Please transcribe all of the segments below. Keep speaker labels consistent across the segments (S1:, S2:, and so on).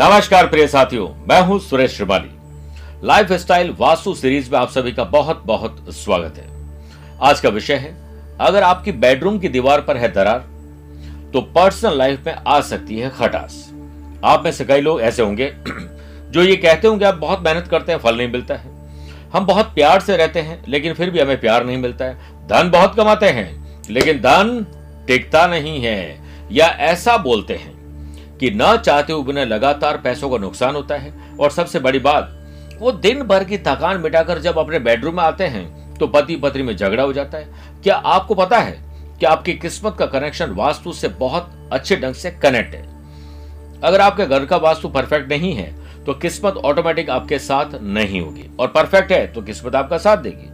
S1: नमस्कार प्रिय साथियों, मैं हूँ Suresh Shrivali lifestyle vastu series में आप सभी का बहुत बहुत स्वागत है। आज का विषय है, अगर आपकी बेडरूम की दीवार पर है दरार तो पर्सनल लाइफ में आ सकती है खटास। आप में से कई लोग ऐसे होंगे, जो ये कहते होंगे, आप बहुत मेहनत करते हैं, फल नहीं मिलता है। हम बहुत प्यार से रहते हैं, लेकिन फिर भी हमें प्यार नहीं मिलता है। धन बहुत कमाते हैं, लेकिन धन टिकता नहीं है, या ऐसा बोलते हैं कि न चाहते हुए उन्हें लगातार पैसों का नुकसान होता है। और सबसे बड़ी बात, वो दिन भर की थकान मिटाकर जब अपने बेडरूम में आते हैं तो पति पत्नी में झगड़ा हो जाता है। क्या आपको पता है कि आपकी किस्मत का कनेक्शन वास्तु से बहुत अच्छे ढंग से कनेक्ट है? अगर आपके घर का वास्तु परफेक्ट नहीं है तो किस्मत ऑटोमेटिक आपके साथ नहीं होगी। और परफेक्ट है तो किस्मत आपका साथ देगी।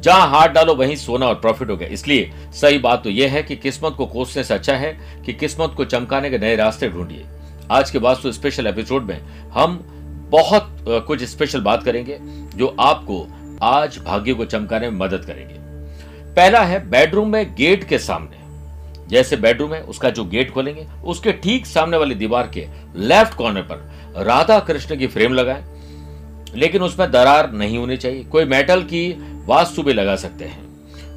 S1: जहाँ हाथ डालो, वहीं सोना और प्रॉफिट हो गया। इसलिए सही बात तो यह है कि किस्मत को कोसने से अच्छा है कि किस्मत को चमकाने के नए रास्ते ढूंढिए। आज के वास्तु स्पेशल एपिसोड में हम बहुत कुछ स्पेशल बात करेंगे जो आपको आज भाग्य को चमकाने में मदद करेंगे। पहला है बेडरूम में गेट के सामने। जैसे बेडरूम है, उसका जो गेट खोलेंगे, उसके ठीक सामने वाली दीवार के लेफ़्ट कॉर्नर पर राधा कृष्ण की फ्रेम लगाएँ। लेकिन उसमें दरार नहीं होनी चाहिए। कोई मेटल की वास्तु भी लगा सकते हैं।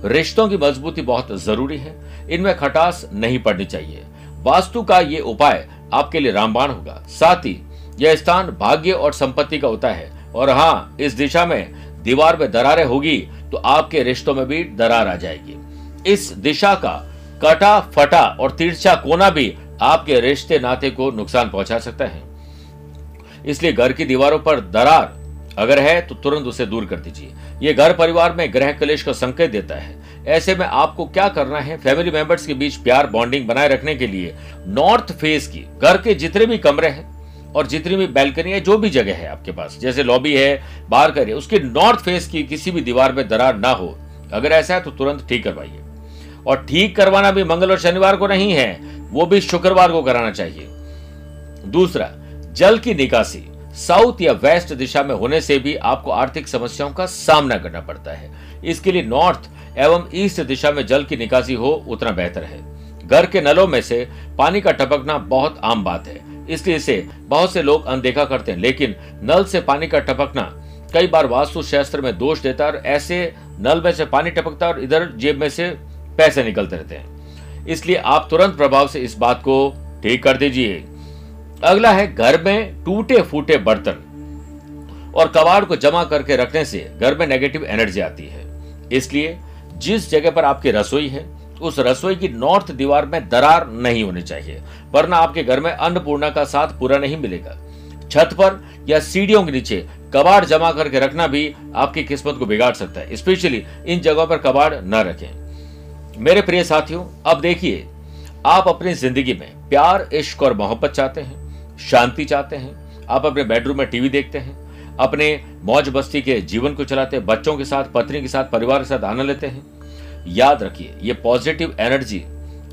S1: रिश्तों की मजबूती बहुत ज़रूरी है। इनमें खटास नहीं पड़नी चाहिए। वास्तु का ये उपाय आपके लिए रामबाण होगा। साथ ही, यह स्थान भाग्य और संपत्ति का होता है। और हाँ इस दिशा में दीवार में दरारें होगी तो आपके रिश्तों में भी दरार आ जाएगी। इस दिशा का कटा, फटा और तिरछा कोना भी आपके रिश्ते नाते को नुकसान पहुँचा सकता है। इसलिए घर की दीवारों पर दरार अगर है तो तुरंत उसे दूर कर दीजिए। ये घर परिवार में ग्रह कलेश का संकेत देता है। ऐसे में आपको क्या करना है फैमिली मेंबर्स के बीच प्यार बॉन्डिंग बनाए रखने के लिए नॉर्थ फेस की, घर के जितने भी कमरे हैं और जितनी भी बैल्कनी है, जो भी जगह है आपके पास, जैसे लॉबी है, बाहर का उसकी नॉर्थ फेस की किसी भी दीवार में दरार ना हो। अगर ऐसा है तो तुरंत ठीक करवाइए। और ठीक करवाना भी मंगल और शनिवार को नहीं है, वो भी शुक्रवार को कराना चाहिए। दूसरा, जल की निकासी। साउथ या वेस्ट दिशा में होने से भी आपको आर्थिक समस्याओं का सामना करना पड़ता है। इसके लिए नॉर्थ एवं ईस्ट दिशा में जल की निकासी हो, उतना बेहतर है। घर के नलों में से पानी का टपकना बहुत आम बात है। इसलिए इसे बहुत से लोग अनदेखा करते हैं, लेकिन नल से पानी का टपकना कई बार वास्तु शास्त्र में दोष देता है और ऐसे नल में से पानी टपकता और इधर जेब में से पैसे निकलते रहते हैं। इसलिए आप तुरंत प्रभाव से इस बात को ठीक कर दीजिए। अगला है घर में टूटे फूटे बर्तन। और कबाड़ को जमा करके रखने से घर में नेगेटिव एनर्जी आती है। इसलिए जिस जगह पर आपकी रसोई है, उस रसोई की नॉर्थ दीवार में दरार नहीं होनी चाहिए, वरना आपके घर में अन्नपूर्णा का साथ पूरा नहीं मिलेगा। छत पर या सीढ़ियों के नीचे कबाड़ जमा करके रखना भी आपकी किस्मत को बिगाड़ सकता है स्पेशली इन जगहों पर कबाड़ न रखें। मेरे प्रिय साथियों, अब देखिए, आप अपनी ज़िंदगी में प्यार, इश्क और मोहब्बत चाहते हैं? शांति चाहते हैं, आप अपने बेडरूम में टीवी देखते हैं, अपने मौज बस्ती के जीवन को चलाते हैं, बच्चों के साथ, पत्नी के साथ, परिवार के साथ आनंद लेते हैं। याद रखिए, ये पॉजिटिव एनर्जी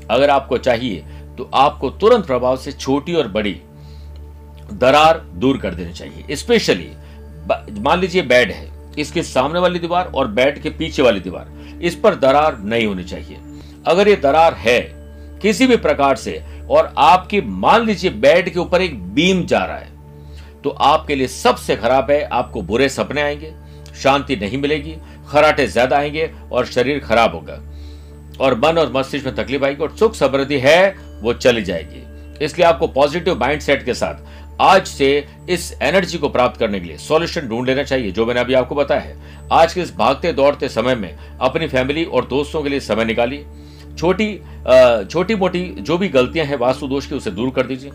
S1: अगर आपको चाहिए तो आपको तुरंत प्रभाव से छोटी और बड़ी दरार दूर कर देनी चाहिए। स्पेशली मान लीजिए बेड है, इसके सामने वाली दीवार और बेड के पीछे वाली दीवार, इस पर दरार नहीं होनी चाहिए। अगर ये दरार है, किसी भी प्रकार से और आपकी मान लीजिए बेड के ऊपर एक बीम जा रहा है तो आपके लिए सबसे खराब है, आपको बुरे सपने आएँगे, शांति नहीं मिलेगी, खराटे ज़्यादा आएँगे और शरीर खराब होगा। और मन और मस्तिष्क में तकलीफ़ आएगी और सुख समृद्धि है, वो चली जाएगी। इसलिए आपको पॉजिटिव माइंड सेट के साथ आज से इस एनर्जी को प्राप्त करने के लिए सॉल्यूशन ढूंढ लेना चाहिए, जो मैंने अभी आपको बताया है। आज के इस भागते दौड़ते समय में अपनी फैमिली और दोस्तों के लिए समय निकालिए। छोटी छोटी मोटी जो भी गलतियाँ हैं वास्तु दोष की, उसे दूर कर दीजिए।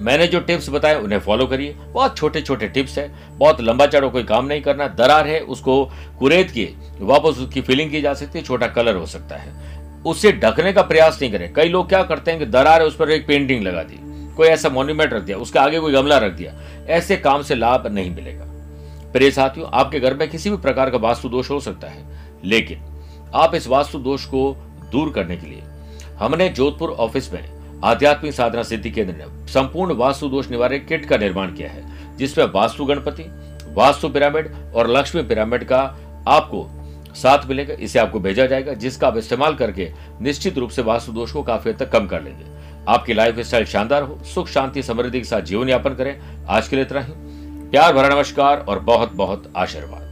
S1: मैंने जो टिप्स बताए, उन्हें फॉलो करिए। बहुत छोटे छोटे टिप्स है। बहुत लंबा चढ़ो कोई काम नहीं करना। दरार है, उसको कुरेद के वापस उसकी फिलिंग की जा सकती है, छोटा कलर हो सकता है। उसे ढकने का प्रयास नहीं करें। कई लोग क्या करते हैं कि दरार है, उस पर एक पेंटिंग लगा दी। कोई ऐसा मोन्यूमेंट रख दिया, उसके आगे कोई गमला रख दिया। ऐसे काम से लाभ नहीं मिलेगा। प्रिय साथियों, आपके घर में किसी भी प्रकार का वास्तु दोष हो सकता है। लेकिन आप इस वास्तु दोष को दूर करने के लिए। हमने जोधपुर ऑफ़िस में आध्यात्मिक साधना सिद्धि केंद्र ने संपूर्ण वास्तु दोष निवारक किट का निर्माण किया है, जिसमें वास्तु गणपति, वास्तु पिरामिड और लक्ष्मी पिरामिड का आपको साथ मिलेगा, इसे आपको भेजा जाएगा, जिसका आप इस्तेमाल करके निश्चित रूप से वास्तु दोष को काफ़ी हद तक कम कर लेंगे। आपकी लाइफ स्टाइल शानदार हो, सुख, शांति, समृद्धि के साथ जीवन यापन करें। आज के लिए इतना ही। प्यार भरा नमस्कार और बहुत बहुत आशीर्वाद।